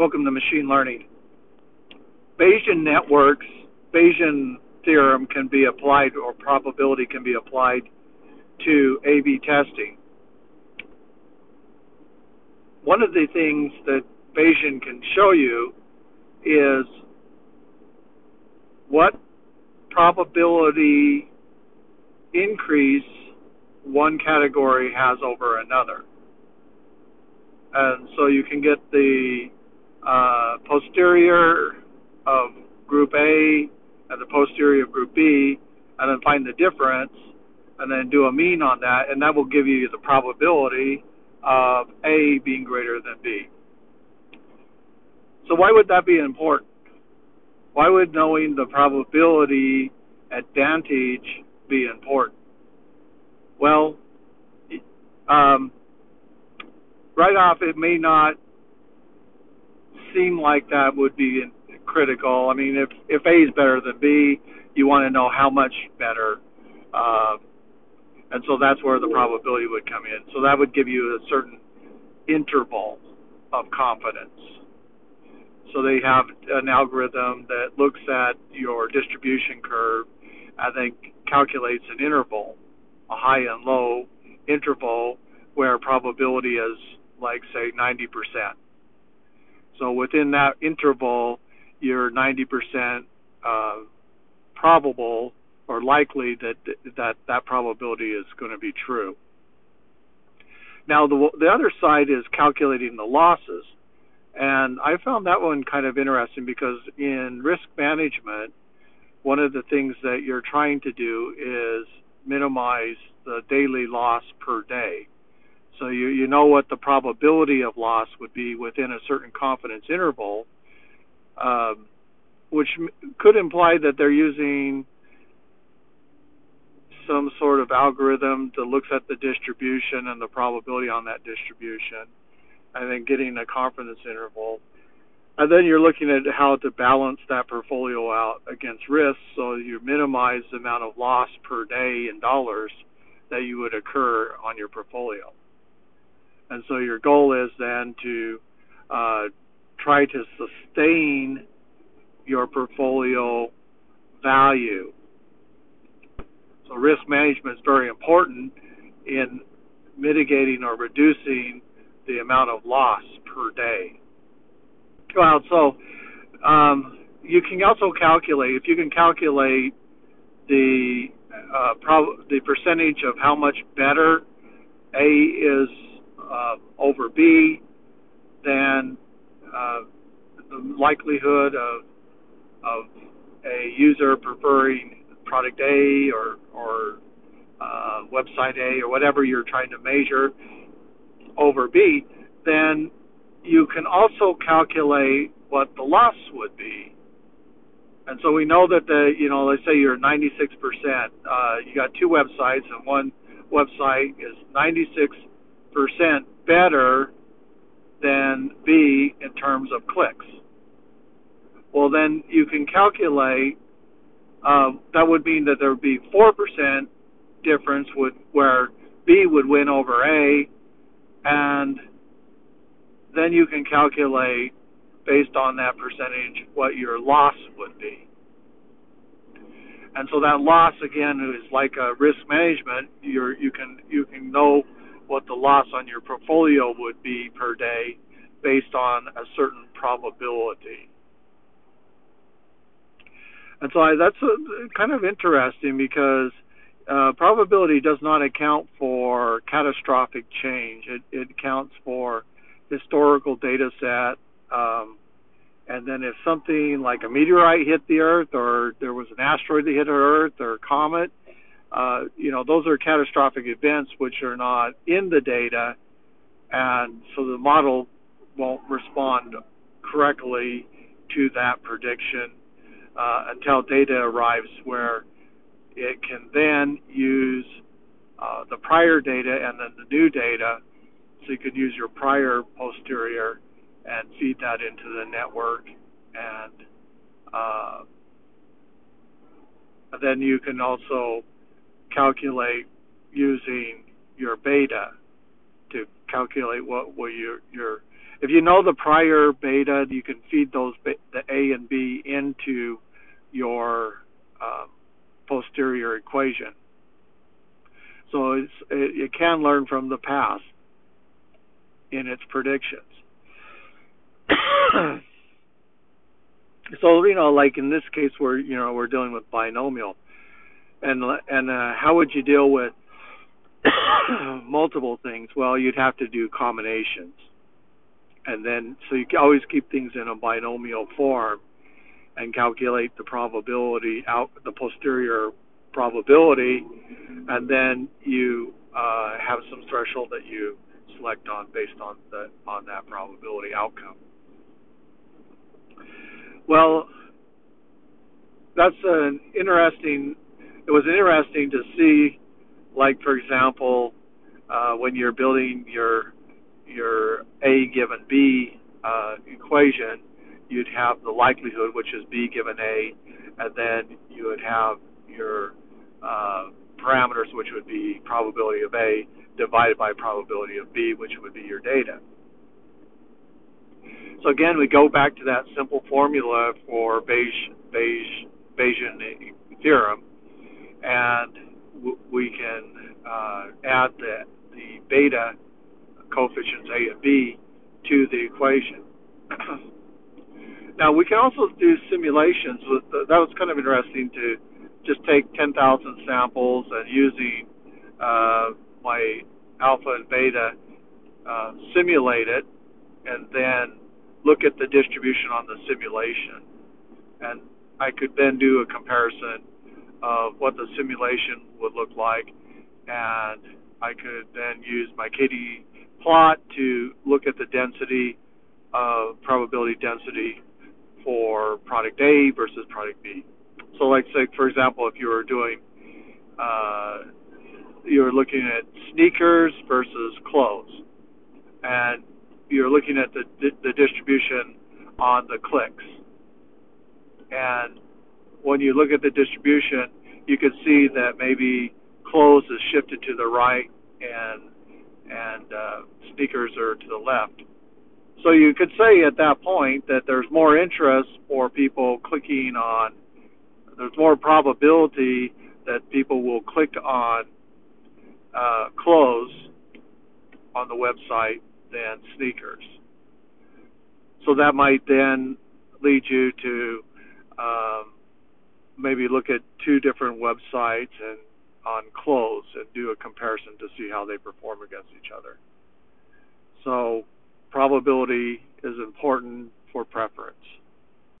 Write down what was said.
Welcome to machine learning. Bayesian networks, Bayesian theorem can be applied or probability can be applied to A-B testing. One of the things that Bayesian can show you is what probability increase one category has over another. And so you can get the uh, posterior of group A and the posterior of group B, and then find the difference, and then do a mean on that, and that will give you the probability of A being greater than B. So why would that be important? Why would knowing the probability advantage be important? Well, um, right off, it may not seem like that would be critical. I mean, if if A is better than B, you want to know how much better, uh, and so that's where the probability would come in. So that would give you a certain interval of confidence. So they have an algorithm that looks at your distribution curve and then calculates an interval, a high and low interval where probability is like say 90%. So within that interval, you're 90% uh, probable or likely that that that probability is going to be true. Now the the other side is calculating the losses. And I found that one kind of interesting because in risk management, one of the things that you're trying to do is minimize the daily loss per day. So you, you know what the probability of loss would be within a certain confidence interval, um, which could imply that they're using some sort of algorithm that looks at the distribution and the probability on that distribution and then getting a confidence interval. And then you're looking at how to balance that portfolio out against risks so you minimize the amount of loss per day in dollars that you would occur on your portfolio. And so your goal is then to uh, try to sustain your portfolio value. So risk management is very important in mitigating or reducing the amount of loss per day. Well, so um, you can also calculate if you can calculate the uh, prob- the percentage of how much better A is uh, over B, then uh, the likelihood of of a user preferring product A or or uh, website A or whatever you're trying to measure over B, then you can also calculate what the loss would be. And so we know that the, you know, let's say you're 96%, uh, you got two websites, and one website is 96% better than B in terms of clicks. Well, then you can calculate, uh, that would mean that there would be 4% difference would, where B would win over A, and then you can calculate based on that percentage what your loss would be. And so that loss again is like a risk management. you you can you can know what the loss on your portfolio would be per day based on a certain probability. And so I, that's a, kind of interesting because uh, probability does not account for catastrophic change. It, it accounts for historical data set. Um, and then if something like a meteorite hit the Earth, or there was an asteroid that hit Earth, or a comet, uh, you know, those are catastrophic events which are not in the data, and so the model won't respond correctly to that prediction uh, until data arrives where it can then use uh, the prior data and then the new data. So you could use your prior posterior and feed that into the network, and, uh, and then you can also calculate using your beta to calculate what will your your if you know the prior beta, you can feed those the A and B into your um, posterior equation. So it's, it, it can learn from the past in its predictions. so you know, like in this case, we're you know we're dealing with binomial, and and uh, how would you deal with multiple things? Well, you'd have to do combinations, and then so you always keep things in a binomial form, and calculate the probability out the posterior probability, and then you uh, have some threshold that you select on based on the on that probability outcome. Well, that's an interesting. It was interesting to see, like for example, uh, when you're building your your A given B uh, equation, you'd have the likelihood, which is B given A, and then you would have your uh, parameters, which would be probability of A divided by probability of B, which would be your data. So again, we go back to that simple formula for Bayes, Bayes, Bayesian theorem, and we can uh, add the, the beta coefficients A and B to the equation. now we can also do simulations. With the, that was kind of interesting to just take 10,000 samples and using uh, my alpha and beta, uh, simulate it, and then look at the distribution on the simulation. And I could then do a comparison of what the simulation would look like, and I could then use my KD plot to look at the density, uh, probability density for product A versus product B. So, like, say, for example, if you were doing, uh, you were looking at sneakers versus clothes, and you're looking at the the distribution on the clicks, when you look at the distribution, you can see that maybe clothes is shifted to the right and and uh, sneakers are to the left. So you could say at that point that there's more interest for people clicking on there's more probability that people will click on uh, clothes on the website than sneakers. So that might then lead you to um, maybe look at two different websites and on clothes and do a comparison to see how they perform against each other. So probability is important for preference.